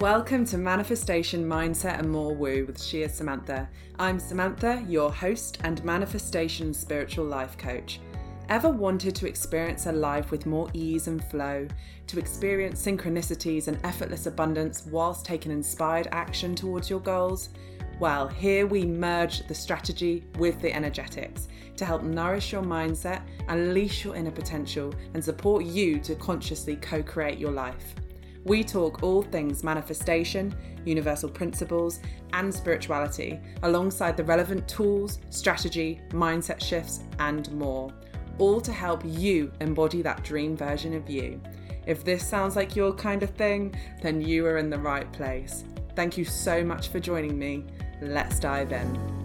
Welcome to Manifestation Mindset and More Woo with Shia Samantha. I'm Samantha, your host and manifestation spiritual life coach. Ever wanted to experience a life with more ease and flow, to experience synchronicities and effortless abundance whilst taking inspired action towards your goals? Well, here we merge the strategy with the energetics to help nourish your mindset, unleash your inner potential, and support you to consciously co create your life. We talk all things manifestation, universal principles, and spirituality, alongside the relevant tools, strategy, mindset shifts, and more, all to help you embody that dream version of you. If this sounds like your kind of thing, then you are in the right place. Thank you so much for joining me. Let's dive in.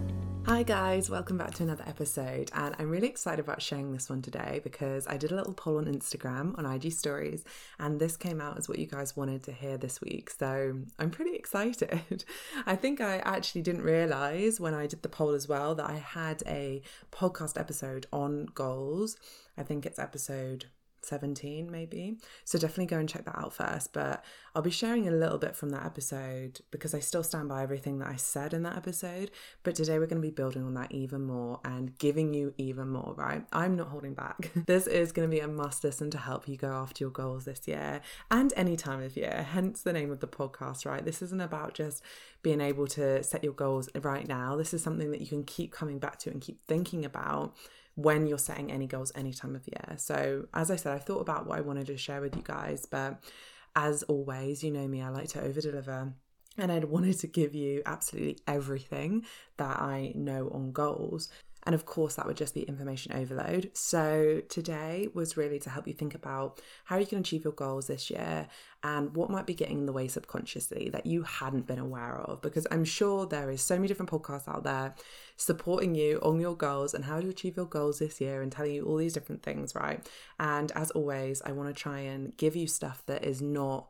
Hi, guys, welcome back to another episode. And I'm really excited about sharing this one today because I did a little poll on Instagram on IG stories, and this came out as what you guys wanted to hear this week. So I'm pretty excited. I think I actually didn't realize when I did the poll as well that I had a podcast episode on goals. I think it's episode 17 maybe. So definitely go and check that out first but i'll be sharing a little bit from that episode because i still stand by everything that i said in that episode but today we're going to be building on that even more and giving you even more right? I'm not holding back. This is going to be a must listen to help you go after your goals this year and any time of year hence the name of the podcast right? This isn't about just being able to set your goals right now. This is something that you can keep coming back to and keep thinking about when you're setting any goals any time of year. So, as I said, I thought about what I wanted to share with you guys, but as always, you know me, I like to over deliver. And I wanted to give you absolutely everything that I know on goals. And of course, that would just be information overload. So, today was really to help you think about how you can achieve your goals this year and what might be getting in the way subconsciously that you hadn't been aware of. Because I'm sure there is so many different podcasts out there supporting you on your goals and how to achieve your goals this year and telling you all these different things, right? And as always, I want to try and give you stuff that is not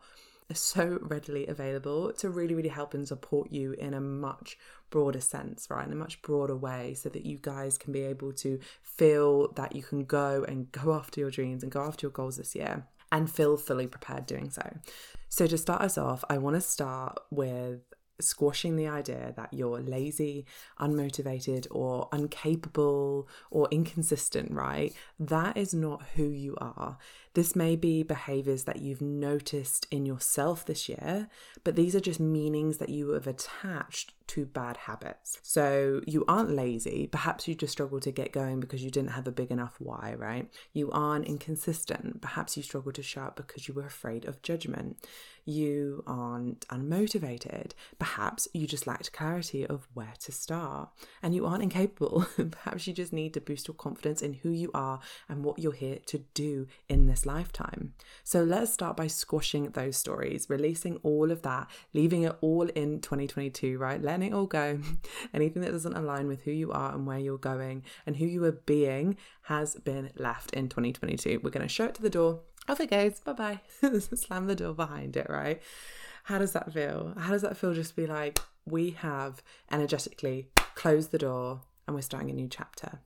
so readily available to really, really help and support you in a much broader sense, right? In a much broader way, so that you guys can be able to feel that you can go and go after your dreams and go after your goals this year and feel fully prepared doing so. So, to start us off, I want to start with squashing the idea that you're lazy, unmotivated, or incapable or inconsistent, right? That is not who you are. This may be behaviors that you've noticed in yourself this year, but these are just meanings that you have attached to bad habits. So you aren't lazy. Perhaps you just struggle to get going because you didn't have a big enough why, right? You aren't inconsistent. Perhaps you struggle to show up because you were afraid of judgment. You aren't unmotivated. Perhaps you just lacked clarity of where to start. And you aren't incapable. Perhaps you just need to boost your confidence in who you are and what you're here to do in this lifetime. So let's start by squashing those stories, releasing all of that, leaving it all in 2022, right? Letting it all go. Anything that doesn't align with who you are and where you're going and who you are being has been left in 2022. We're going to show it to the door. Off it goes. Bye bye. Slam the door behind it, right? How does that feel? How does that feel just be like, we have energetically closed the door and we're starting a new chapter?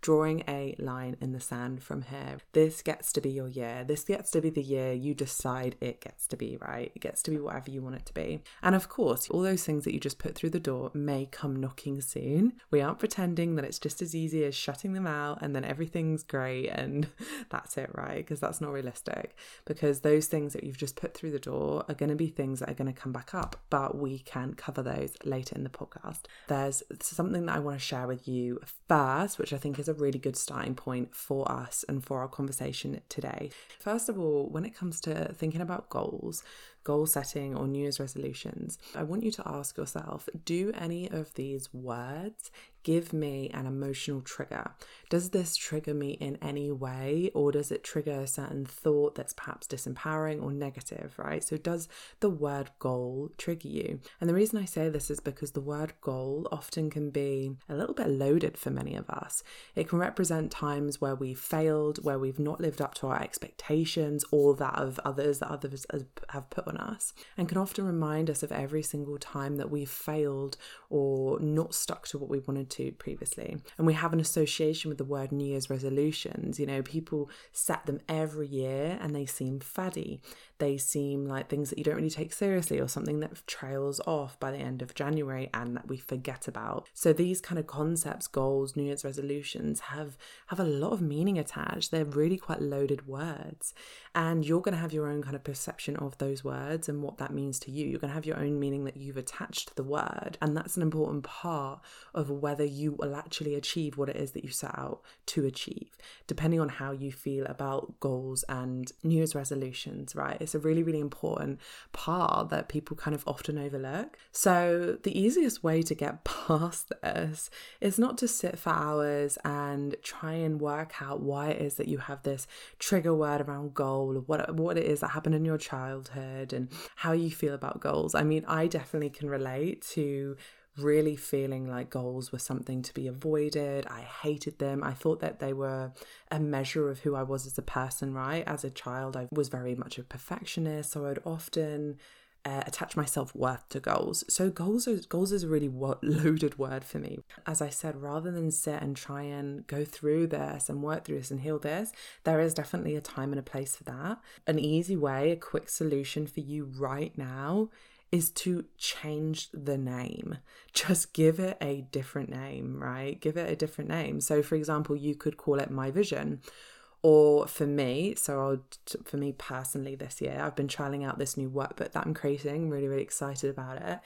Drawing a line in the sand from here. This gets to be your year. This gets to be the year you decide it gets to be, right? It gets to be whatever you want it to be. And of course, all those things that you just put through the door may come knocking soon. We aren't pretending that it's just as easy as shutting them out and then everything's great and that's it, right? Because that's not realistic. Because those things that you've just put through the door are going to be things that are going to come back up, but we can cover those later in the podcast. There's something that I want to share with you first, which I think is a really good starting point for us and for our conversation today. First of all, when it comes to thinking about goals, goal setting or New Year's resolutions, I want you to ask yourself do any of these words give me an emotional trigger? Does this trigger me in any way, or does it trigger a certain thought that's perhaps disempowering or negative, right? So, does the word goal trigger you? And the reason I say this is because the word goal often can be a little bit loaded for many of us. It can represent times where we've failed, where we've not lived up to our expectations or that of others that others have put on us, and can often remind us of every single time that we've failed or not stuck to what we wanted to previously. And we have an association with the word New Year's resolutions. You know, people set them every year and they seem faddy. They seem like things that you don't really take seriously or something that trails off by the end of January and that we forget about. So these kind of concepts, goals, New Year's resolutions have have a lot of meaning attached. They're really quite loaded words. And you're going to have your own kind of perception of those words and what that means to you. You're going to have your own meaning that you've attached to the word. And that's an important part of whether you will actually achieve what it is that you set out to achieve, depending on how you feel about goals and New Year's resolutions, right? A really, really important part that people kind of often overlook. So, the easiest way to get past this is not to sit for hours and try and work out why it is that you have this trigger word around goal or what, what it is that happened in your childhood and how you feel about goals. I mean, I definitely can relate to really feeling like goals were something to be avoided. I hated them. I thought that they were a measure of who I was as a person, right? As a child, I was very much a perfectionist, so I'd often uh, attach my self worth to goals. So goals are, goals is a really loaded word for me. As I said, rather than sit and try and go through this and work through this and heal this, there is definitely a time and a place for that. An easy way, a quick solution for you right now is to change the name. Just give it a different name, right? Give it a different name. So, for example, you could call it My Vision. Or for me, so I'll, for me personally this year, I've been trialing out this new workbook that I'm creating. really, really excited about it.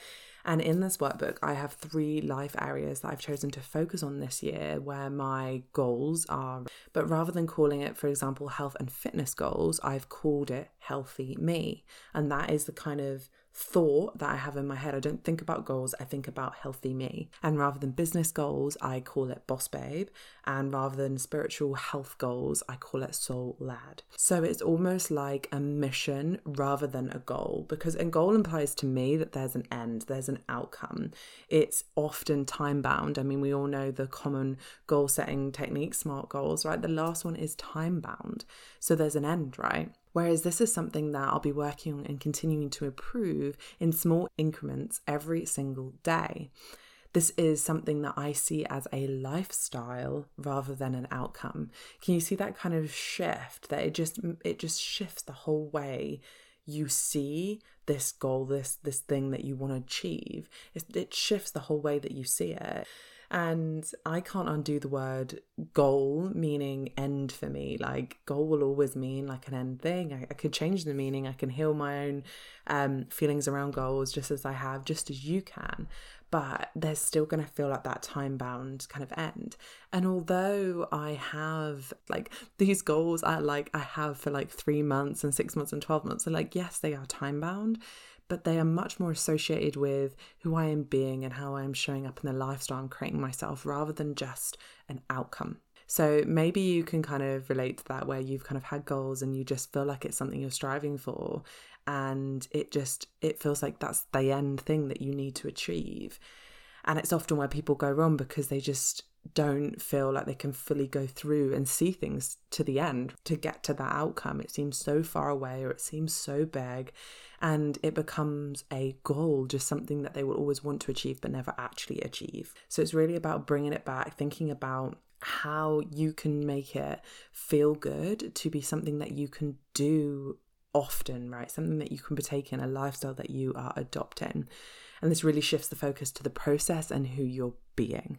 And in this workbook, I have three life areas that I've chosen to focus on this year where my goals are. But rather than calling it, for example, health and fitness goals, I've called it Healthy Me. And that is the kind of thought that I have in my head. I don't think about goals, I think about healthy me. And rather than business goals, I call it boss babe. And rather than spiritual health goals, I call it soul lad. So it's almost like a mission rather than a goal because a goal implies to me that there's an end, there's an outcome. It's often time bound. I mean, we all know the common goal setting technique, SMART goals, right? The last one is time bound. So there's an end, right? Whereas this is something that I'll be working on and continuing to improve in small increments every single day. This is something that I see as a lifestyle rather than an outcome. Can you see that kind of shift that it just it just shifts the whole way you see this goal, this this thing that you want to achieve. It, it shifts the whole way that you see it. And I can't undo the word goal meaning end for me. Like, goal will always mean like an end thing. I, I could change the meaning. I can heal my own um, feelings around goals just as I have, just as you can. But there's still going to feel like that time bound kind of end. And although I have like these goals, I like I have for like three months and six months and 12 months, so like, yes, they are time bound but they are much more associated with who I am being and how I am showing up in the lifestyle I'm creating myself rather than just an outcome. So maybe you can kind of relate to that where you've kind of had goals and you just feel like it's something you're striving for and it just it feels like that's the end thing that you need to achieve. And it's often where people go wrong because they just don't feel like they can fully go through and see things to the end to get to that outcome. It seems so far away or it seems so big, and it becomes a goal, just something that they will always want to achieve but never actually achieve. So it's really about bringing it back, thinking about how you can make it feel good to be something that you can do often, right? Something that you can partake in, a lifestyle that you are adopting. And this really shifts the focus to the process and who you're being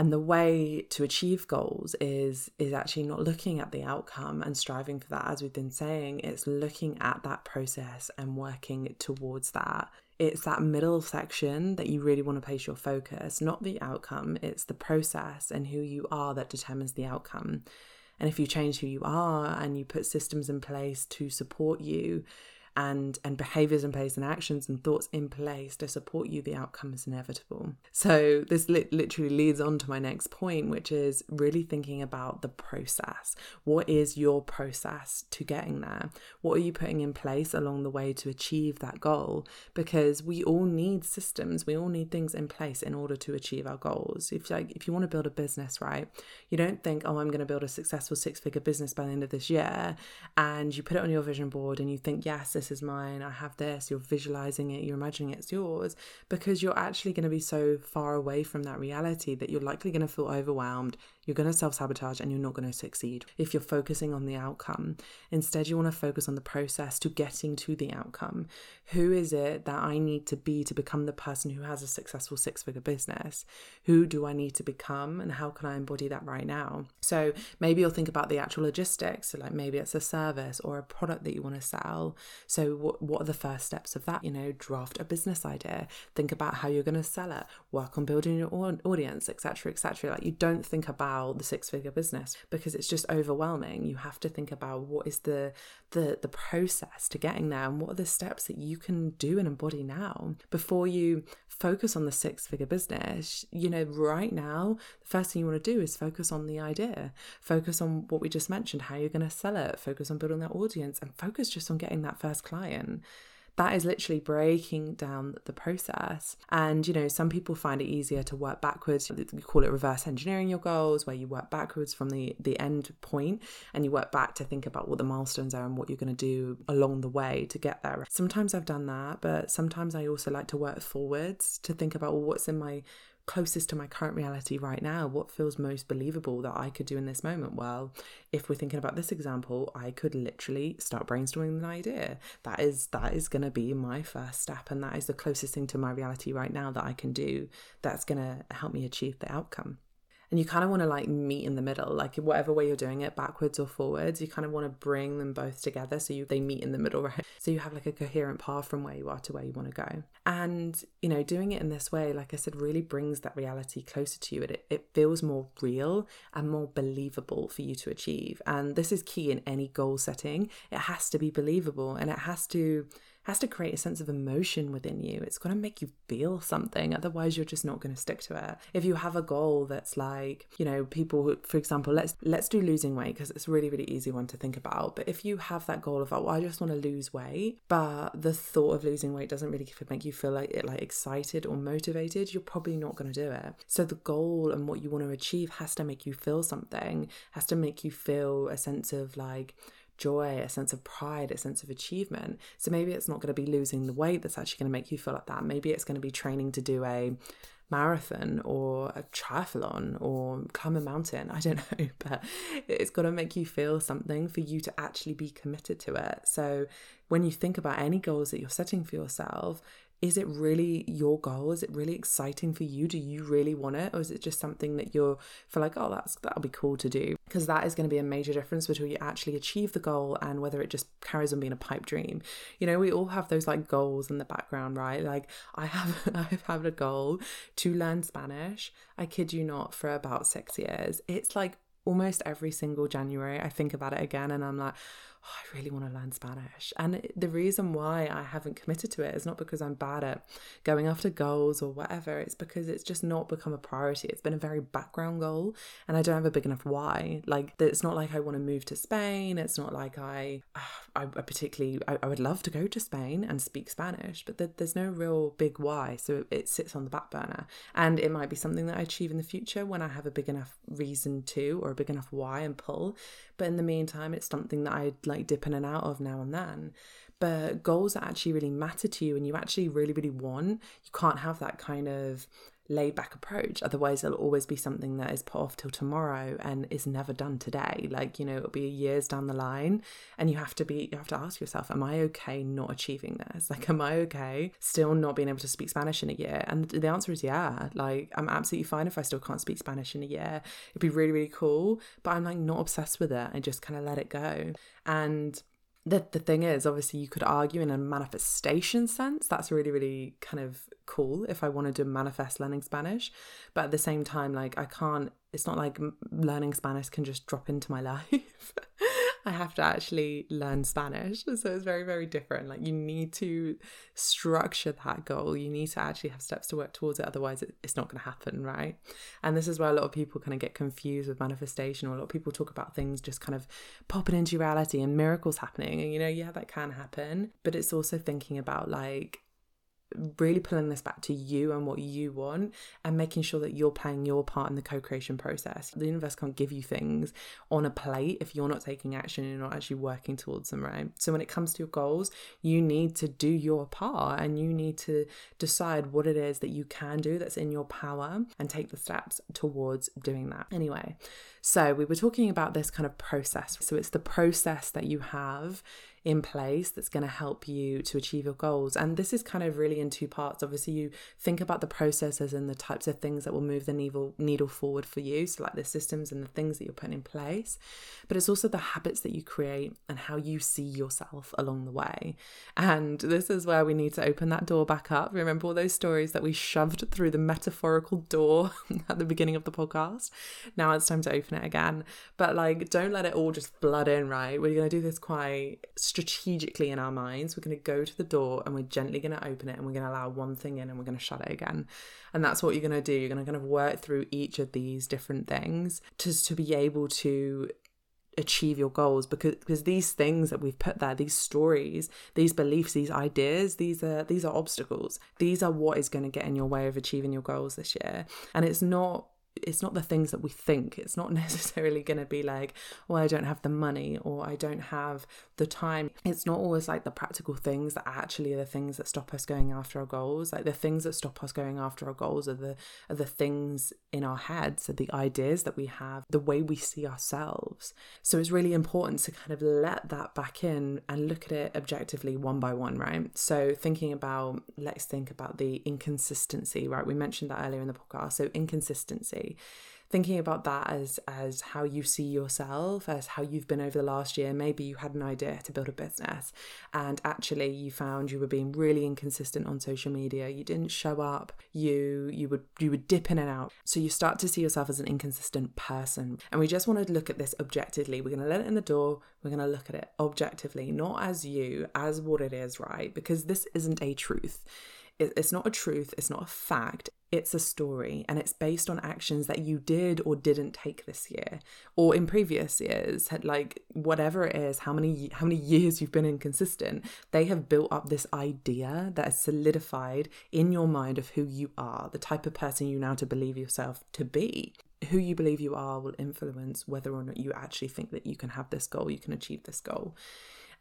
and the way to achieve goals is is actually not looking at the outcome and striving for that. As we've been saying it's looking at that process and working towards that. It's that middle section that you really want to place your focus not the outcome. It's the process and who you are that determines the outcome. And if you change who you are and you put systems in place to support you and and behaviors in place and actions and thoughts in place to support you the outcome is inevitable. So this li- literally leads on to my next point which is really thinking about the process. What is your process to getting there? What are you putting in place along the way to achieve that goal? Because we all need systems. We all need things in place in order to achieve our goals. If like if you want to build a business right you don't think oh i'm going to build a successful six figure business by the end of this year and you put it on your vision board and you think yes this is mine, I have this, you're visualizing it, you're imagining it's yours, because you're actually going to be so far away from that reality that you're likely going to feel overwhelmed, you're going to self sabotage, and you're not going to succeed if you're focusing on the outcome. Instead, you want to focus on the process to getting to the outcome. Who is it that I need to be to become the person who has a successful six figure business? Who do I need to become, and how can I embody that right now? So maybe you'll think about the actual logistics. So, like maybe it's a service or a product that you want to sell. So, what, what are the first steps of that? You know, draft a business idea, think about how you're going to sell it, work on building your audience, etc., etc. Like, you don't think about the six figure business because it's just overwhelming. You have to think about what is the the the process to getting there and what are the steps that you can do and embody now before you focus on the six figure business. You know right now the first thing you want to do is focus on the idea. Focus on what we just mentioned how you're going to sell it. Focus on building that audience and focus just on getting that first client that is literally breaking down the process. And, you know, some people find it easier to work backwards. We call it reverse engineering your goals, where you work backwards from the, the end point and you work back to think about what the milestones are and what you're going to do along the way to get there. Sometimes I've done that, but sometimes I also like to work forwards to think about well, what's in my closest to my current reality right now? What feels most believable that I could do in this moment? Well, if we're thinking about this example, I could literally start brainstorming an idea. That is that is going to be my first step and that is the closest thing to my reality right now that I can do that's going to help me achieve the outcome and you kind of want to like meet in the middle like whatever way you're doing it backwards or forwards you kind of want to bring them both together so you they meet in the middle right? So you have like a coherent path from where you are to where you want to go. And you know doing it in this way like i said really brings that reality closer to you. It, it feels more real and more believable for you to achieve. And this is key in any goal setting. It has to be believable and it has to has to create a sense of emotion within you. It's going to make you feel something. Otherwise, you're just not going to stick to it. If you have a goal that's like, you know, people, who, for example, let's let's do losing weight because it's a really really easy one to think about. But if you have that goal of, oh, I just want to lose weight, but the thought of losing weight doesn't really make you feel like it like excited or motivated, you're probably not going to do it. So the goal and what you want to achieve has to make you feel something. Has to make you feel a sense of like joy, a sense of pride, a sense of achievement. So maybe it's not going to be losing the weight that's actually going to make you feel like that. Maybe it's going to be training to do a marathon or a triathlon or climb a mountain. I don't know, but it's got to make you feel something for you to actually be committed to it. So when you think about any goals that you're setting for yourself, is it really your goal? Is it really exciting for you? Do you really want it? Or is it just something that you're feel like, oh, that's that'll be cool to do? Because that is going to be a major difference between you actually achieve the goal and whether it just carries on being a pipe dream. You know, we all have those like goals in the background, right? Like I have I've had a goal to learn Spanish. I kid you not, for about six years. It's like almost every single January I think about it again and I'm like, oh, I really want to learn Spanish. And the reason why I haven't committed to it is not because I'm bad at going after goals or whatever. It's because it's just not become a priority. It's been a very background goal and I don't have a big enough why. Like, it's not like I want to move to Spain. It's not like I, I, particularly, I, I would love to go to Spain and speak Spanish, but there's no real big why. So it sits on the back burner. And it might be something that I achieve in the future when I have a big enough reason to or a big enough why and pull. But in the meantime, it's something that I'd like dip in and out of now and then. But goals that actually really matter to you and you actually really, really want, you can't have that kind of laid back approach. Otherwise, it'll always be something that is put off till tomorrow and is never done today. Like, you know, it'll be years down the line. And you have to be, you have to ask yourself, am I okay not achieving this? Like, am I okay still not being able to speak Spanish in a year? And the answer is yeah. Like, I'm absolutely fine if I still can't speak Spanish in a year. It'd be really, really cool. But I'm like not obsessed with it. I just kind of let it go. And the, the thing is, obviously, you could argue in a manifestation sense, that's really, really kind of cool if I wanted to manifest learning Spanish. But at the same time, like, I can't, it's not like learning Spanish can just drop into my life. I have to actually learn Spanish. So it's very, very different. Like you need to structure that goal. You need to actually have steps to work towards it. Otherwise, it's not going to happen, right? And this is where a lot of people kind of get confused with manifestation, or a lot of people talk about things just kind of popping into reality and miracles happening. And, you know, yeah, that can happen. But it's also thinking about like, really pulling this back to you and what you want and making sure that you're playing your part in the co-creation process. The universe can't give you things on a plate if you're not taking action and you're not actually working towards them, right? So when it comes to your goals, you need to do your part and you need to decide what it is that you can do that's in your power and take the steps towards doing that. Anyway, so we were talking about this kind of process. So it's the process that you have in place that's going to help you to achieve your goals. And this is kind of really in two parts. Obviously, you think about the processes and the types of things that will move the needle needle forward for you. So like the systems and the things that you're putting in place. But it's also the habits that you create and how you see yourself along the way. And this is where we need to open that door back up. Remember all those stories that we shoved through the metaphorical door at the beginning of the podcast? Now it's time to open it again. But like don't let it all just flood in, right? We're going to do this quite strategically in our minds. We're going to go to the door and we're gently going to open it and we're going to allow one thing in and we're going to shut it again. And that's what you're going to do. You're going to kind of work through each of these different things to, to be able to achieve your goals because because these things that we've put there these stories these beliefs these ideas these are these are obstacles these are what is going to get in your way of achieving your goals this year and it's not it's not the things that we think. It's not necessarily going to be like, well, I don't have the money or I don't have the time. It's not always like the practical things that actually are the things that stop us going after our goals. Like the things that stop us going after our goals are the are the things in our heads, are the ideas that we have, the way we see ourselves. So it's really important to kind of let that back in and look at it objectively one by one, right? So thinking about let's think about the inconsistency, right? We mentioned that earlier in the podcast. So inconsistency thinking about that as as how you see yourself as how you've been over the last year maybe you had an idea to build a business and actually you found you were being really inconsistent on social media. You didn't show up. You you would you would dip in and out. So you start to see yourself as an inconsistent person. And we just want to look at this objectively. We're going to let it in the door. We're going to look at it objectively not as you as what it is right? Because this isn't a truth. It's not a truth, it's not a fact, it's a story and it's based on actions that you did or didn't take this year or in previous years. Like whatever it is how many how many years you've been inconsistent they have built up this idea that is solidified in your mind of who you are the type of person you now to believe yourself to be. Who you believe you are will influence whether or not you actually think that you can have this goal you can achieve this goal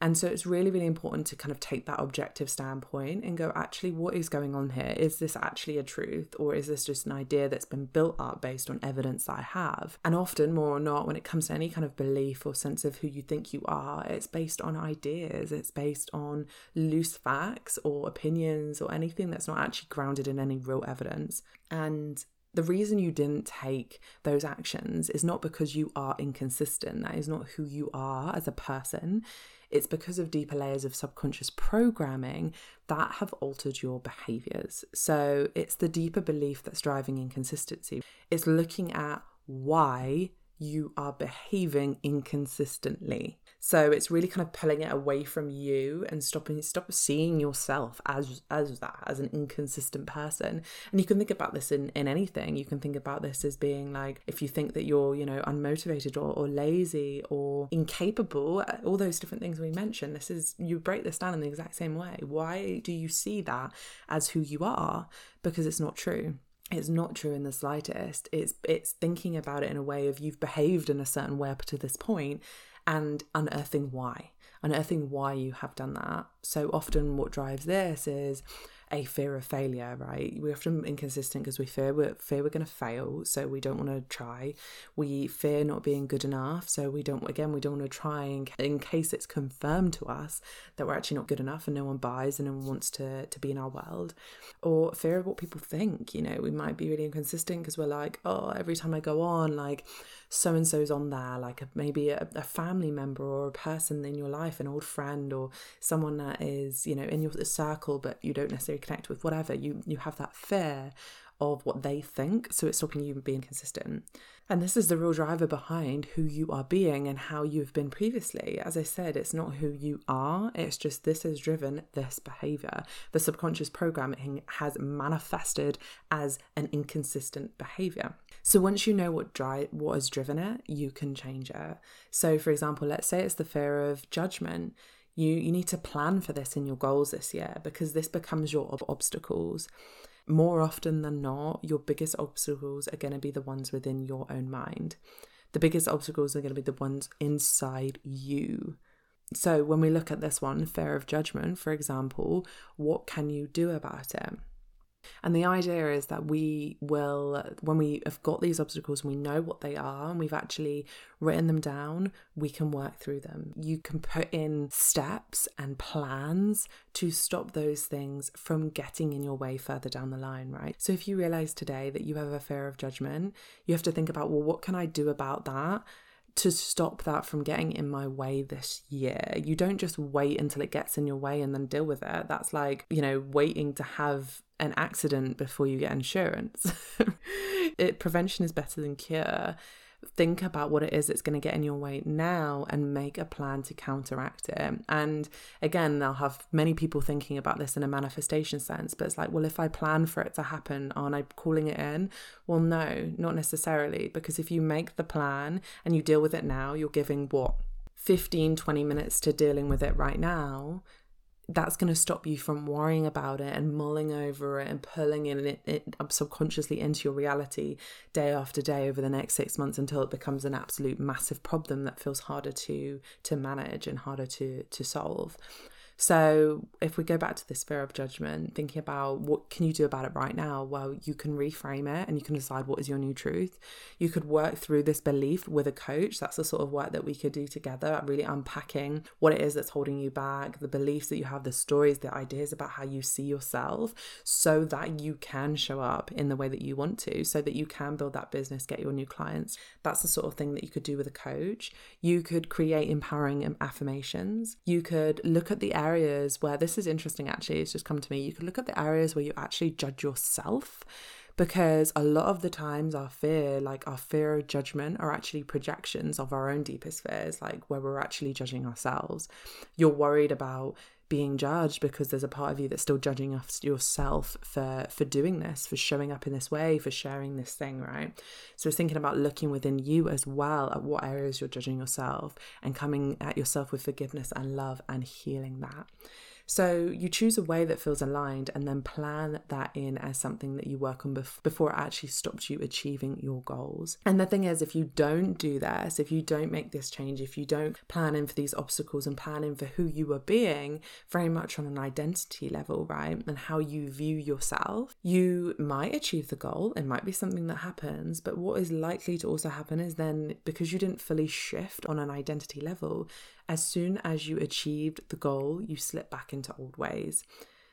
and so it's really, really important to kind of take that objective standpoint and go, actually, what is going on here? Is this actually a truth or is this just an idea that's been built up based on evidence that I have? And often, more or not, when it comes to any kind of belief or sense of who you think you are, it's based on ideas, it's based on loose facts or opinions or anything that's not actually grounded in any real evidence. And the reason you didn't take those actions is not because you are inconsistent. That is not who you are as a person. It's because of deeper layers of subconscious programming that have altered your behaviors. So it's the deeper belief that's driving inconsistency. It's looking at why you are behaving inconsistently. So it's really kind of pulling it away from you and stopping stop seeing yourself as as that as an inconsistent person. And you can think about this in in anything. You can think about this as being like if you think that you're you know unmotivated or, or lazy or incapable, all those different things we mentioned. This is you break this down in the exact same way. Why do you see that as who you are? Because it's not true it's not true in the slightest. It's it's thinking about it in a way of you've behaved in a certain way up to this point and unearthing why unearthing why you have done that. So often what drives this is a fear of failure, right? We're often inconsistent because we fear we're fear we're going to fail, so we don't want to try. We fear not being good enough, so we don't. Again, we don't want to try in, in case it's confirmed to us that we're actually not good enough, and no one buys, and no one wants to to be in our world. Or fear of what people think. You know, we might be really inconsistent because we're like, oh, every time I go on, like so and so's on there, like a, maybe a, a, family member or a person in your life, an old friend or someone that is, you know, in your circle, but you don't necessarily connect with, whatever. You you have that fear of what they think, so it's stopping you being consistent. And this is the real driver behind who you are being and how you've been previously. As I said, it's not who you are, it's just this has driven this behavior. The subconscious programming has manifested as an inconsistent behavior. So once you know what drive what has driven it, you can change it. So for example, let's say it's the fear of judgment You you need to plan for this in your goals this year because this becomes your ob- obstacles. More often than not, your biggest obstacles are going to be the ones within your own mind. The biggest obstacles are going to be the ones inside you. So, when we look at this one, fear of judgment, for example, what can you do about it? And the idea is that we will, when we have got these obstacles we know what they are and we've actually written them down, we can work through them. You can put in steps and plans to stop those things from getting in your way further down the line, right? So if you realize today that you have a fear of judgment, you have to think about, well, what can I do about that? To stop that from getting in my way this year. You don't just wait until it gets in your way and then deal with it. That's like, you know, waiting to have an accident before you get insurance. it prevention is better than cure think about what it is that's going to get in your way now and make a plan to counteract it. And again, I'll have many people thinking about this in a manifestation sense, but it's like, well, if I plan for it to happen, aren't I calling it in? Well, no, not necessarily, because if you make the plan and you deal with it now, you're giving what? 15, 20 minutes to dealing with it right now that's going to stop you from worrying about it and mulling over it and pulling in it, it subconsciously into your reality day after day over the next six months until it becomes an absolute massive problem that feels harder to to manage and harder to to solve so if we go back to this fear of judgment, thinking about what can you do about it right now? Well, you can reframe it and you can decide what is your new truth. You could work through this belief with a coach. That's the sort of work that we could do together, really unpacking what it is that's holding you back, the beliefs that you have, the stories, the ideas about how you see yourself, so that you can show up in the way that you want to, so that you can build that business, get your new clients. That's the sort of thing that you could do with a coach. You could create empowering um, affirmations. You could look at the area areas where this is interesting actually, it's just come to me. You can look at the areas where you actually judge yourself because a lot of the times our fear, like our fear of judgment, are actually projections of our own deepest fears, like where we're actually judging ourselves. You're worried about being judged because there's a part of you that's still judging yourself for for doing this for showing up in this way for sharing this thing right? So thinking about looking within you as well at what areas you're judging yourself and coming at yourself with forgiveness and love and healing that so you choose a way that feels aligned and then plan that in as something that you work on bef- before it actually stops you achieving your goals. And the thing is, if you don't do this, if you don't make this change, if you don't plan in for these obstacles and plan in for who you are being, very much on an identity level, right? And how you view yourself, you might achieve the goal. It might be something that happens, but what is likely to also happen is then because you didn't fully shift on an identity level, as soon as you achieved the goal, you slip back into old ways.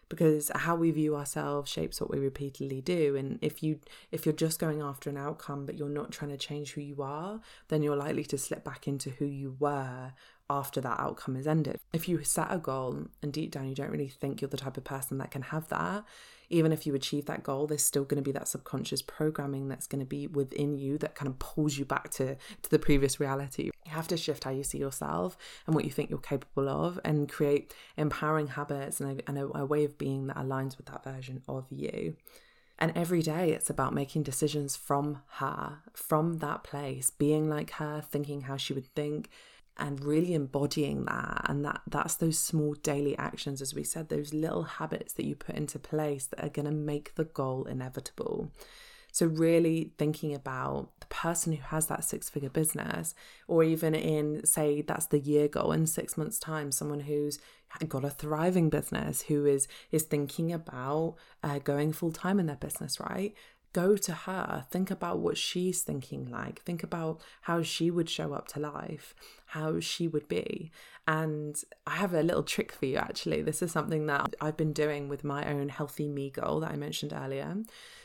Because how we view ourselves shapes what we repeatedly do. And if you if you're just going after an outcome but you're not trying to change who you are then you're likely to slip back into who you were after that outcome is ended if you set a goal and deep down you don't really think you're the type of person that can have that even if you achieve that goal, there's still going to be that subconscious programming that's going to be within you that kind of pulls you back to, to the previous reality. You have to shift how you see yourself and what you think you're capable of and create empowering habits and, a, and a, a way of being that aligns with that version of you. And every day it's about making decisions from her, from that place, being like her, thinking how she would think, and really embodying that and that that's those small daily actions as we said those little habits that you put into place that are going to make the goal inevitable. So really thinking about the person who has that six figure business or even in say that's the year goal in 6 months time someone who's got a thriving business who is is thinking about uh, going full time in their business right go to her, think about what she's thinking like, think about how she would show up to life, how she would be. And I have a little trick for you actually. This is something that I've been doing with my own healthy me goal that I mentioned earlier.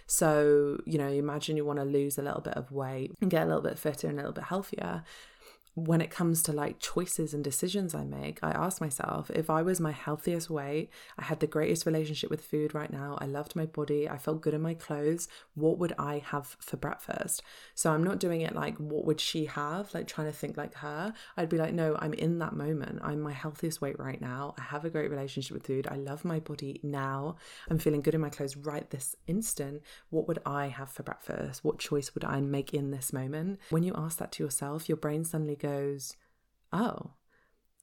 So, you know, imagine you want to lose a little bit of weight and get a little bit fitter and a little bit healthier when it comes to like choices and decisions I make, I ask myself if I was my healthiest weight, I had the greatest relationship with food right now, I loved my body, I felt good in my clothes, what would I have for breakfast? So I'm not doing it like, what would she have? Like trying to think like her. I'd be like, no, I'm in that moment. I'm my healthiest weight right now. I have a great relationship with food. I love my body now. I'm feeling good in my clothes right this instant. What would I have for breakfast? What choice would I make in this moment? When you ask that to yourself, your brain suddenly goes, oh,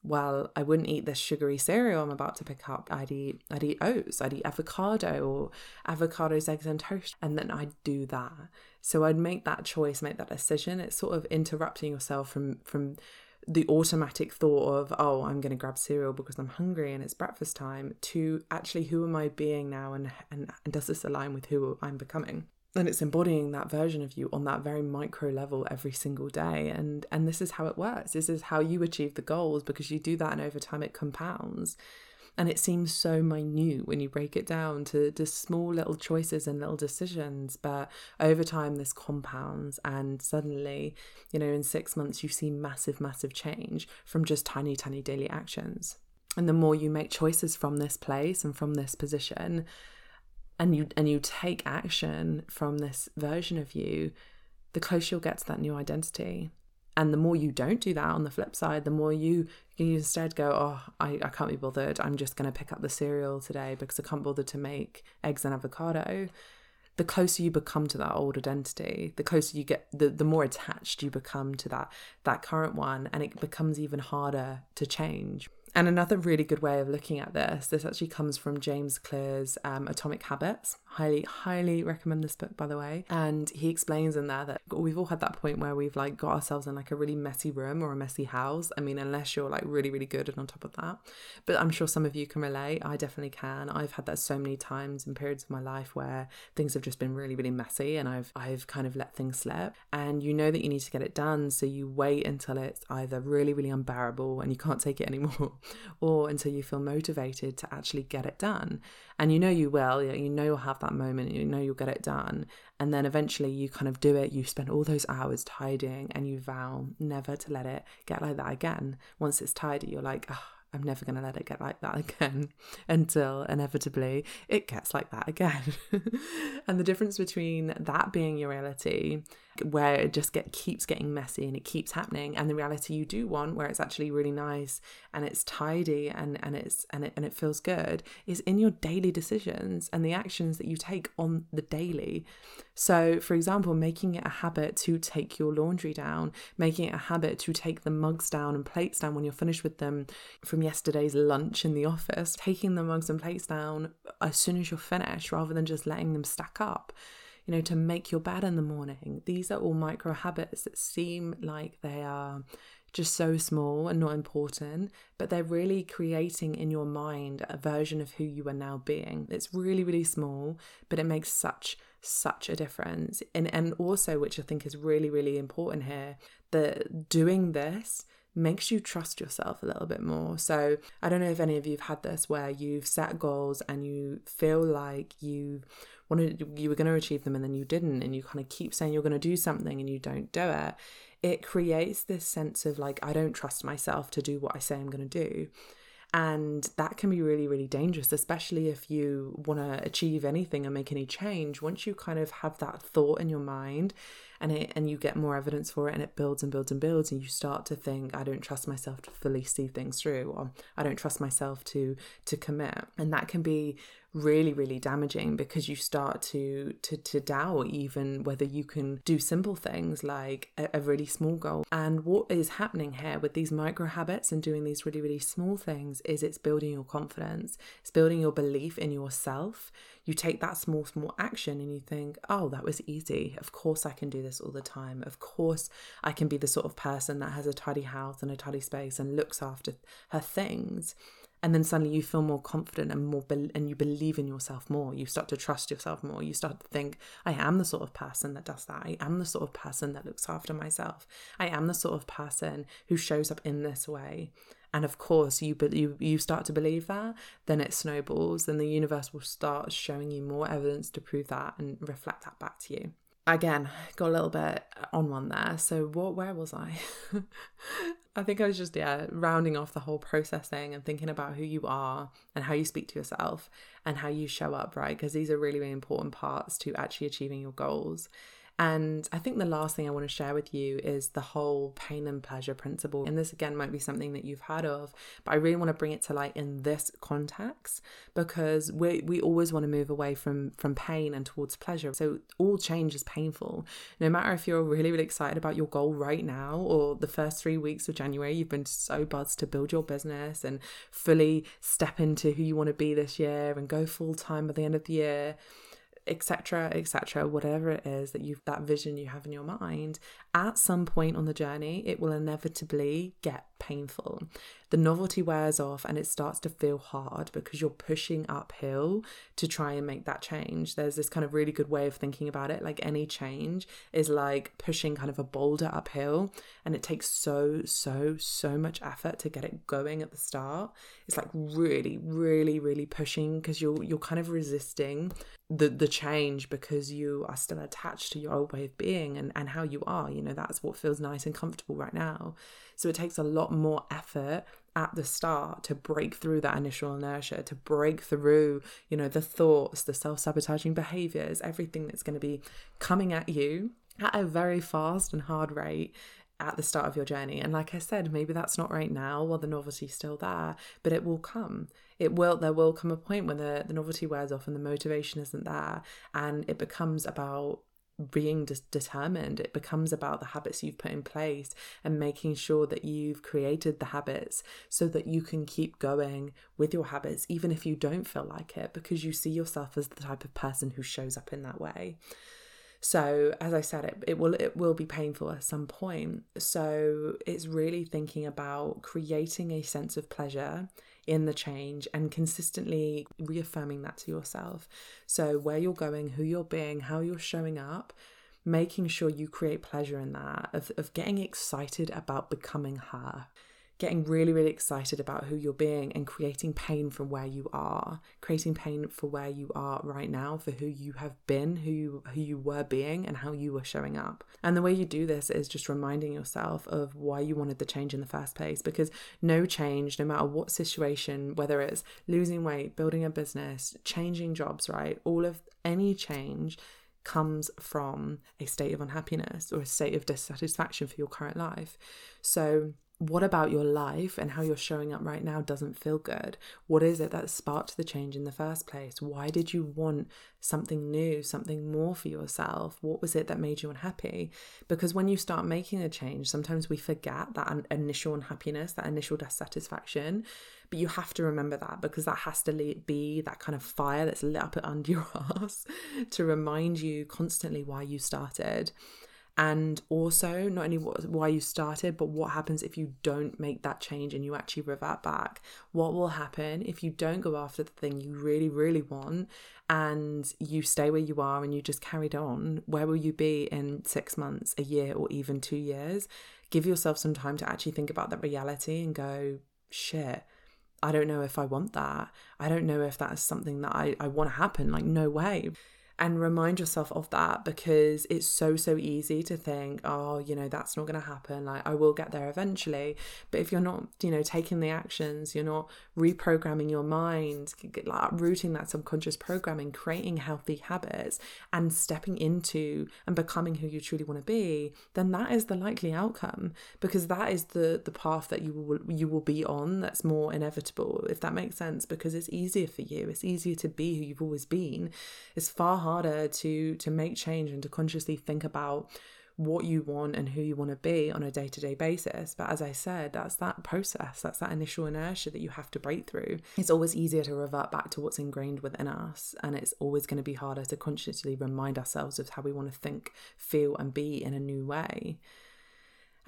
well, I wouldn't eat this sugary cereal I'm about to pick up. I'd eat I'd eat oats, I'd eat avocado or avocados, eggs and toast. And then I'd do that. So I'd make that choice, make that decision. It's sort of interrupting yourself from from the automatic thought of, oh, I'm going to grab cereal because I'm hungry and it's breakfast time, to actually, who am I being now and, and, and does this align with who I'm becoming? And it's embodying that version of you on that very micro level every single day. And, and this is how it works. This is how you achieve the goals because you do that and over time it compounds. And it seems so minute when you break it down to just small little choices and little decisions. But over time, this compounds, and suddenly, you know, in six months, you see massive, massive change from just tiny, tiny daily actions. And the more you make choices from this place and from this position, and you and you take action from this version of you, the closer you'll get to that new identity. And the more you don't do that on the flip side, the more you you instead go, oh, I, I can't be bothered. I'm just going to pick up the cereal today because I can't bother to make eggs and avocado. The closer you become to that old identity, the closer you get, the, the more attached you become to that that current one, and it becomes even harder to change. And another really good way of looking at this, this actually comes from James Clear's um, Atomic Habits. Highly, highly recommend this book, by the way. And he explains in there that we've all had that point where we've like got ourselves in like a really messy room or a messy house. I mean, unless you're like really, really good and on top of that. But I'm sure some of you can relate. I definitely can. I've had that so many times in periods of my life where things have just been really, really messy and I've I've kind of let things slip. And you know that you need to get it done. So you wait until it's either really, really unbearable and you can't take it anymore or until you feel motivated to actually get it done. And you know you will, you know you'll have that moment, you know you'll get it done. And then eventually you kind of do it, you spend all those hours tidying and you vow never to let it get like that again. Once it's tidy, you're like, oh, I'm never going to let it get like that again until inevitably it gets like that again. and the difference between that being your reality where it just get keeps getting messy and it keeps happening. And the reality you do want where it's actually really nice and it's tidy and and it's and it and it feels good is in your daily decisions and the actions that you take on the daily. So for example making it a habit to take your laundry down making it a habit to take the mugs down and plates down when you're finished with them from yesterday's lunch in the office taking the mugs and plates down as soon as you're finished rather than just letting them stack up you know, to make your bed in the morning. These are all micro habits that seem like they are just so small and not important, but they're really creating in your mind a version of who you are now being. It's really, really small, but it makes such, such a difference. And and also, which I think is really, really important here, that doing this makes you trust yourself a little bit more. So, I don't know if any of you have had this where you've set goals and you feel like you wanted you were going to achieve them and then you didn't and you kind of keep saying you're going to do something and you don't do it it creates this sense of like i don't trust myself to do what i say i'm going to do. And that can be really really dangerous especially if you want to achieve anything and make any change. Once you kind of have that thought in your mind and it and you get more evidence for it and it builds and builds and builds and you start to think i don't trust myself to fully see things through or i don't trust myself to to commit and that can be really really damaging because you start to to to doubt even whether you can do simple things like a, a, really small goal. And what is happening here with these micro habits and doing these really really small things is it's building your confidence. It's building your belief in yourself. You take that small small action and you think oh that was easy. Of course i can do this all the time. Of course i can be the sort of person that has a tidy house and a tidy space and looks after her things and then suddenly you feel more confident and more be- and you believe in yourself more. You start to trust yourself more. You start to think i am the sort of person that does that. I am the sort of person that looks after myself. I am the sort of person who shows up in this way. And of course you be- you you start to believe that then it snowballs then the universe will start showing you more evidence to prove that and reflect that back to you again got a little bit on one there. So what where was i? I think i was just yeah rounding off the whole processing and thinking about who you are and how you speak to yourself and how you show up right? Because these are really really important parts to actually achieving your goals And I think the last thing I want to share with you is the whole pain and pleasure principle. And this again might be something that you've heard of, but I really want to bring it to light in this context because we we always want to move away from from pain and towards pleasure. So all change is painful. No matter if you're really really excited about your goal right now or the first 3 weeks of January you've been so buzzed to build your business and fully step into who you want to be this year and go full time by the end of the year etc etc whatever it is that you've that vision you have in your mind at some point on the journey it will inevitably get painful. The novelty wears off and it starts to feel hard because you're pushing uphill to try and make that change. There's this kind of really good way of thinking about it like any change is like pushing kind of a boulder uphill and it takes so so so much effort to get it going at the start. It's like really really really pushing because you're you're kind of resisting the the change because you are still attached to your old way of being and and how you are you know that's what feels nice and comfortable right now. So it takes a lot more effort at the start to break through that initial inertia to break through you know the thoughts the self-sabotaging behaviors everything that's going to be coming at you at a very fast and hard rate at the start of your journey. And like I said, maybe that's not right now while the novelty's still there, but it will come. It will there will come a point when the, the novelty wears off and the motivation isn't there and it becomes about being de- determined. It becomes about the habits you've put in place and making sure that you've created the habits so that you can keep going with your habits, even if you don't feel like it, because you see yourself as the type of person who shows up in that way. So as I said, it, it will it will be painful at some point. So it's really thinking about creating a sense of pleasure in the change and consistently reaffirming that to yourself. So where you're going, who you're being, how you're showing up, making sure you create pleasure in that, of, of getting excited about becoming her getting really, really excited about who you're being and creating pain from where you are, creating pain for where you are right now, for who you have been, who you, who you were being, and how you were showing up. And the way you do this is just reminding yourself of why you wanted the change in the first place. Because no change, no matter what situation, whether it's losing weight, building a business, changing jobs, right? All of any change comes from a state of unhappiness or a state of dissatisfaction for your current life. So, what about your life and how you're showing up right now doesn't feel good? What is it that sparked the change in the first place? Why did you want something new, something more for yourself? What was it that made you unhappy? Because when you start making a change, sometimes we forget that initial unhappiness, that initial dissatisfaction. But you have to remember that because that has to be that kind of fire that's lit up under your ass to remind you constantly why you started and also not only what, why you started but what happens if you don't make that change and you actually revert back what will happen if you don't go after the thing you really really want and you stay where you are and you just carried on where will you be in 6 months a year or even 2 years give yourself some time to actually think about that reality and go shit I don't know if I want that. I don't know if that's something that I, I want to happen. Like, no way and remind yourself of that because it's so so easy to think oh you know that's not going to happen like i will get there eventually. But if you're not you know taking the actions you're not reprogramming your mind like rooting that subconscious programming creating healthy habits and stepping into and becoming who you truly want to be then that is the likely outcome because that is the the path that you will you will be on that's more inevitable if that makes sense because it's easier for you it's easier to be who you've always been. It's far harder to to make change and to consciously think about what you want and who you want to be on a day to day basis. But as I said, that's that process, that's that initial inertia that you have to break through. It's always easier to revert back to what's ingrained within us, and it's always going to be harder to consciously remind ourselves of how we want to think, feel, and be in a new way.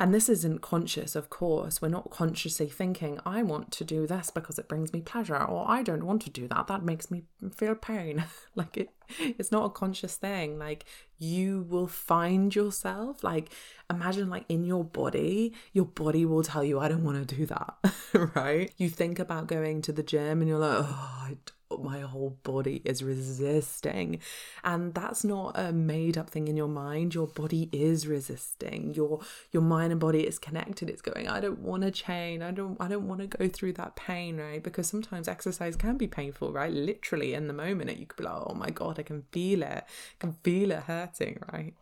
And this isn't conscious, of course. We're not consciously thinking, I want to do this because it brings me pleasure, or I don't want to do that. That makes me feel pain. like it it's not a conscious thing. Like you will find yourself, like imagine like in your body, your body will tell you, I don't want to do that. right? You think about going to the gym and you're like, oh, I my whole body is resisting. And that's not a made up thing in your mind. Your body is resisting. Your your mind and body is connected. It's going, I don't want to change. I don't I don't want to go through that pain, right? Because sometimes exercise can be painful, right? Literally in the moment you could be like, oh my God, I can feel it. I can feel it hurting, right?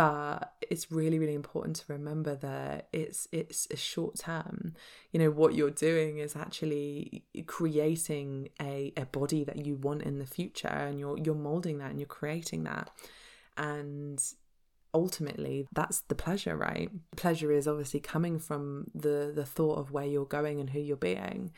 But it's really really important to remember that it's it's a short term. You know what you're doing is actually creating a, a body that you want in the future and you're you're molding that and you're creating that. And ultimately that's the pleasure right? Pleasure is obviously coming from the the thought of where you're going and who you're being.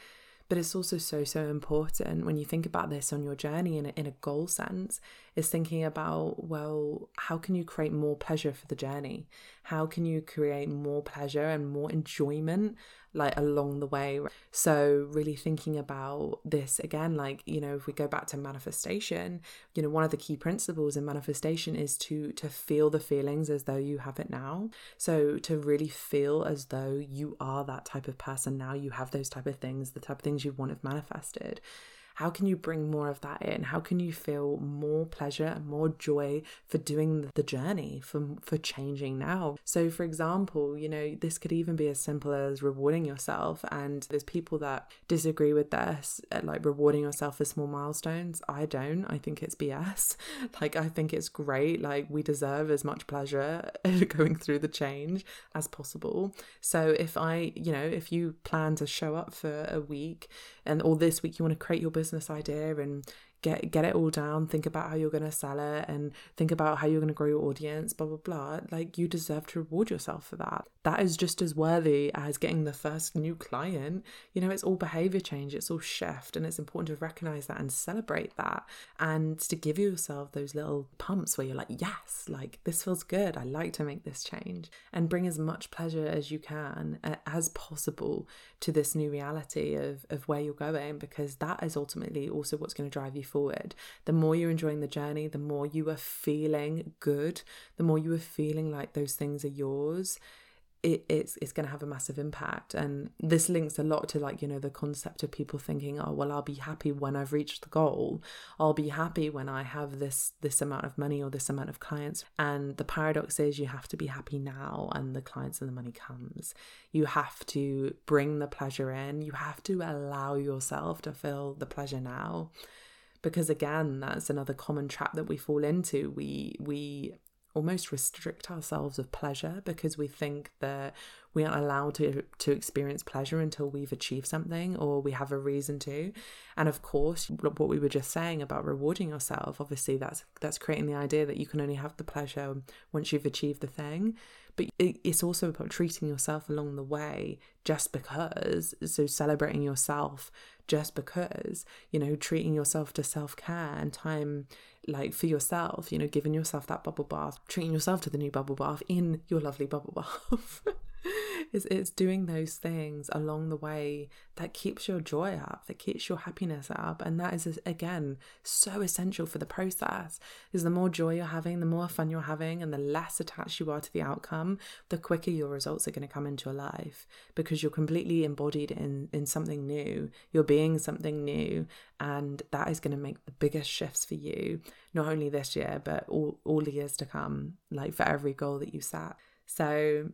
But it's also so so important when you think about this on your journey in a, in a goal sense is thinking about well how can you create more pleasure for the journey how can you create more pleasure and more enjoyment like along the way. So, really thinking about this again, like, you know, if we go back to manifestation, you know, one of the key principles in manifestation is to to feel the feelings as though you have it now. So, to really feel as though you are that type of person now, you have those type of things, the type of things you want have manifested. How can you bring more of that in? How can you feel more pleasure and more joy for doing the journey, for, for changing now? So, for example, you know, this could even be as simple as rewarding yourself. And there's people that disagree with this, uh, like rewarding yourself for small milestones. I don't. I think it's BS. Like, I think it's great. Like, we deserve as much pleasure going through the change as possible. So, if I, you know, if you plan to show up for a week and or this week you want to create your business idea and get get it all down think about how you're going to sell it and think about how you're going to grow your audience blah blah blah. Like you deserve to reward yourself for that. That is just as worthy as getting the first new client. You know it's all behavior change it's all shift and it's important to recognize that and celebrate that. And to give yourself those little pumps where you're like yes like this feels good. I like to make this change. And bring as much pleasure as you can uh, as possible to this new reality of of where you're going because that is ultimately also what's going to drive you forward. The more you're enjoying the journey, the more you are feeling good, the more you are feeling like those things are yours. It, it's it's going to have a massive impact and this links a lot to like you know the concept of people thinking oh well I'll be happy when I've reached the goal I'll be happy when I have this this amount of money or this amount of clients and the paradox is you have to be happy now and the clients and the money comes you have to bring the pleasure in you have to allow yourself to feel the pleasure now because again that's another common trap that we fall into. We we almost restrict ourselves of pleasure because we think that we aren't allowed to to experience pleasure until we've achieved something or we have a reason to. And of course what we were just saying about rewarding yourself obviously that's that's creating the idea that you can only have the pleasure once you've achieved the thing but it's also about treating yourself along the way just because so celebrating yourself just because you know treating yourself to self-care and time like for yourself you know giving yourself that bubble bath treating yourself to the new bubble bath in your lovely bubble bath is it's doing those things along the way that keeps your joy up, that keeps your happiness up. And that is, again, so essential for the process. Is the more joy you're having, the more fun you're having, and the less attached you are to the outcome, the quicker your results are going to come into your life because you're completely embodied in, in something new. You're being something new. And that is going to make the biggest shifts for you, not only this year, but all, all the years to come, like for every goal that you set. So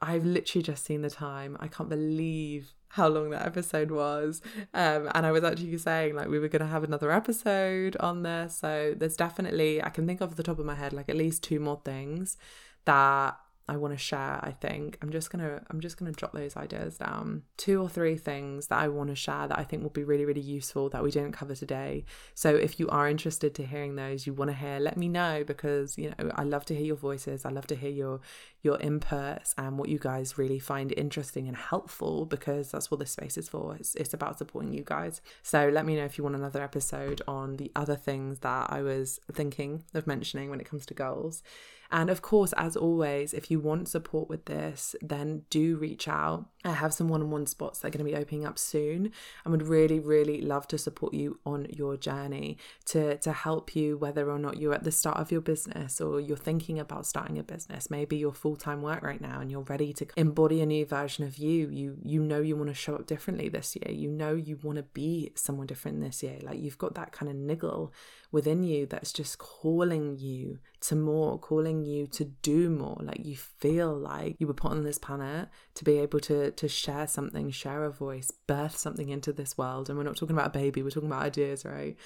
I've literally just seen the time. I can't believe how long that episode was. Um, and I was actually saying like we were going to have another episode on this. So there's definitely, I can think of the top of my head, like at least two more things that I want to share, I think. I'm just going to I'm just going to jot those ideas down. Two or three things that I want to share that I think will be really really useful that we didn't cover today. So if you are interested to hearing those, you want to hear, let me know because, you know, I love to hear your voices. I love to hear your your inputs and what you guys really find interesting and helpful because that's what this space is for. It's, it's about supporting you guys. So let me know if you want another episode on the other things that I was thinking of mentioning when it comes to goals. And of course, as always, if you want support with this, then do reach out. I have some one on one spots that are going to be opening up soon and would really, really love to support you on your journey to, to help you, whether or not you're at the start of your business or you're thinking about starting a business. Maybe you're full time work right now and you're ready to embody a new version of you. You you know you want to show up differently this year. You know you want to be someone different this year. Like you've got that kind of niggle within you that's just calling you to more, calling you to do more. Like you feel like you were put on this planet to be able to to share something, share a voice, birth something into this world. And we're not talking about a baby, we're talking about ideas, right?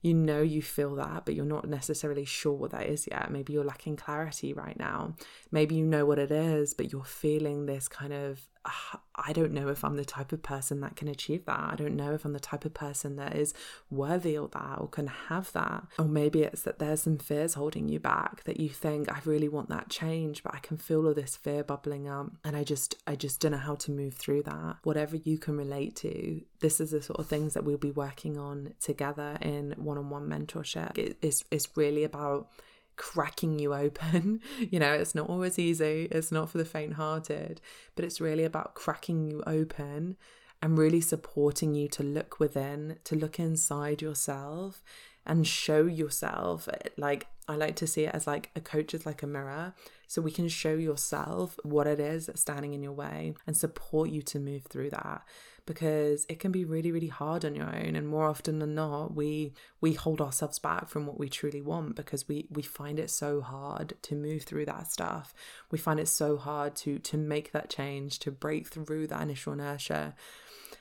you know you feel that, but you're not necessarily sure what that is yet. Maybe you're lacking clarity right now. Maybe you know what it is, but you're feeling this kind of ah, I don't know if I'm the type of person that can achieve that. I don't know if I'm the type of person that is worthy of that or can have that. Or maybe it's that there's some fears holding you back that you think I really want that change, but I can feel all this fear bubbling up and I just I just don't know how to move through that. Whatever you can relate to, this is the sort of things that we'll be working on together in one-on-one mentorship. It, it's it's really about cracking you open. you know, it's not always easy, it's not for the faint hearted, but it's really about cracking you open and really supporting you to look within, to look inside yourself and show yourself. Eh, like, I like to see it as like a coach is like a mirror. So we can show yourself what it is that's standing in your way and support you to move through that because it can be really really hard on your own and more often than not we we hold ourselves back from what we truly want because we we find it so hard to move through that stuff. We find it so hard to to make that change to break through that initial inertia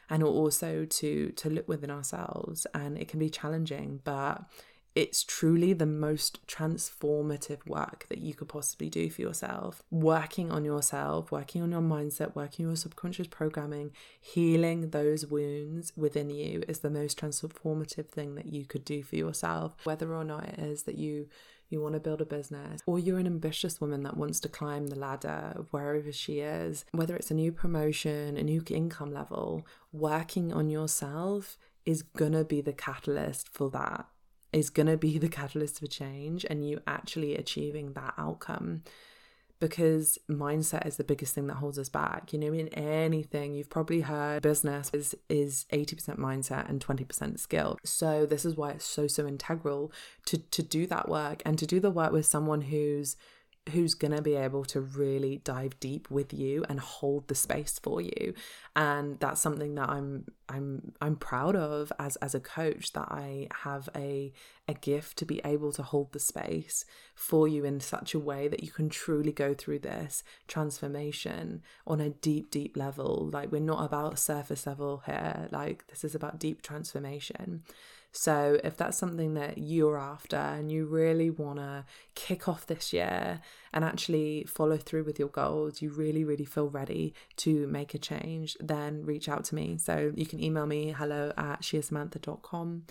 and also to to look within ourselves and it can be challenging but it's truly the most transformative work that you could possibly do for yourself. Working on yourself, working on your mindset, working your subconscious programming, healing those wounds within you is the most transformative thing that you could do for yourself. Whether or not it is that you you want to build a business, or you're an ambitious woman that wants to climb the ladder wherever she is, whether it's a new promotion, a new income level, working on yourself is gonna be the catalyst for that is going to be the catalyst for change and you actually achieving that outcome because mindset is the biggest thing that holds us back. You know, in anything, you've probably heard business is is 80% mindset and 20% skill. So this is why it's so so integral to to do that work and to do the work with someone who's who's going to be able to really dive deep with you and hold the space for you. And that's something that i'm i'm i'm proud of as as a coach that i have a a gift to be able to hold the space for you in such a way that you can truly go through this transformation on a deep deep level. Like we're not about surface level here. Like this is about deep transformation so, if that's something that you're after and you really want to kick off this year and actually follow through with your goals, you really, really feel ready to make a change, then reach out to me. So, you can email me hello at sheasamantha.com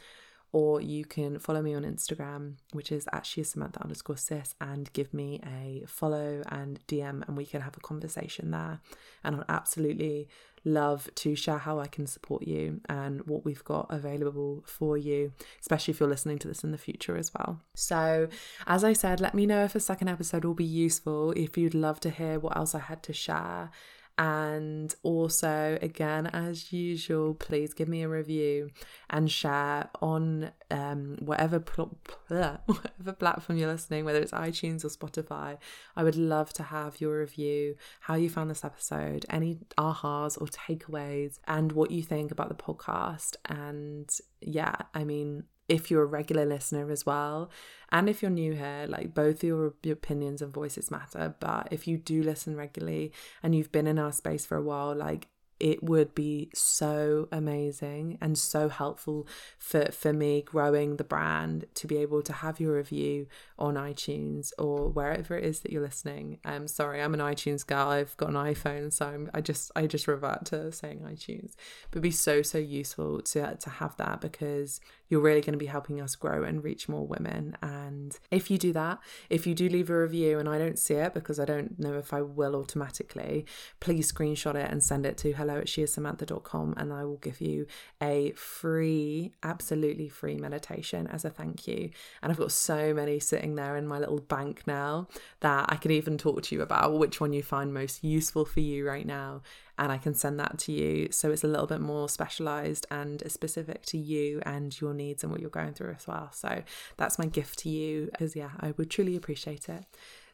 or you can follow me on Instagram, which is at sheasamantha underscore sis, and give me a follow and DM, and we can have a conversation there. And I'll absolutely love to share how I can support you and what we've got available for you, especially if you're listening to this in the future as well. So, as I said, let me know if a second episode will be useful, if you'd love to hear what else I had to share. And also, again, as usual, please give me a review and share on um, whatever pl- pl- whatever platform you're listening, whether it's iTunes or Spotify. I would love to have your review, how you found this episode, any ahas or takeaways, and what you think about the podcast. And yeah, I mean, if you're a regular listener as well. And if you're new here, like both your, your opinions and voices matter. But if you do listen regularly and you've been in our space for a while, like it would be so amazing and so helpful for, for me growing the brand to be able to have your review on iTunes or wherever it is that you're listening. I'm um, sorry, I'm an iTunes girl. I've got an iPhone, so I'm, I just I just revert to saying iTunes. But it'd be so so useful to to have that because you're really going to be helping us grow and reach more women. And if you do that, if you do leave a review and I don't see it because I don't know if I will automatically, please screenshot it and send it to hello hello at sheissamantha.com and I will give you a free, absolutely free meditation as a thank you. And I've got so many sitting there in my little bank now that I can even talk to you about which one you find most useful for you right now. And I can send that to you. So it's a little bit more specialized and specific to you and your needs and what you're going through as well. So that's my gift to you because, yeah, I would truly appreciate it.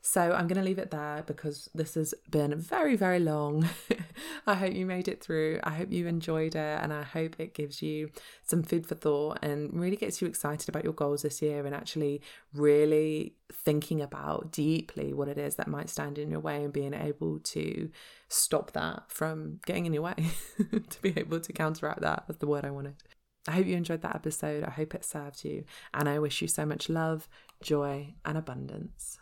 So I'm going to leave it there because this has been very, very long. I hope you made it through. I hope you enjoyed it and I hope it gives you some food for thought and really gets you excited about your goals this year and actually really thinking about deeply what it is that might stand in your way and being able to stop that from getting in your way, to be able to counteract that. That's the word I wanted. I hope you enjoyed that episode. I hope it served you. And I wish you so much love, joy, and abundance.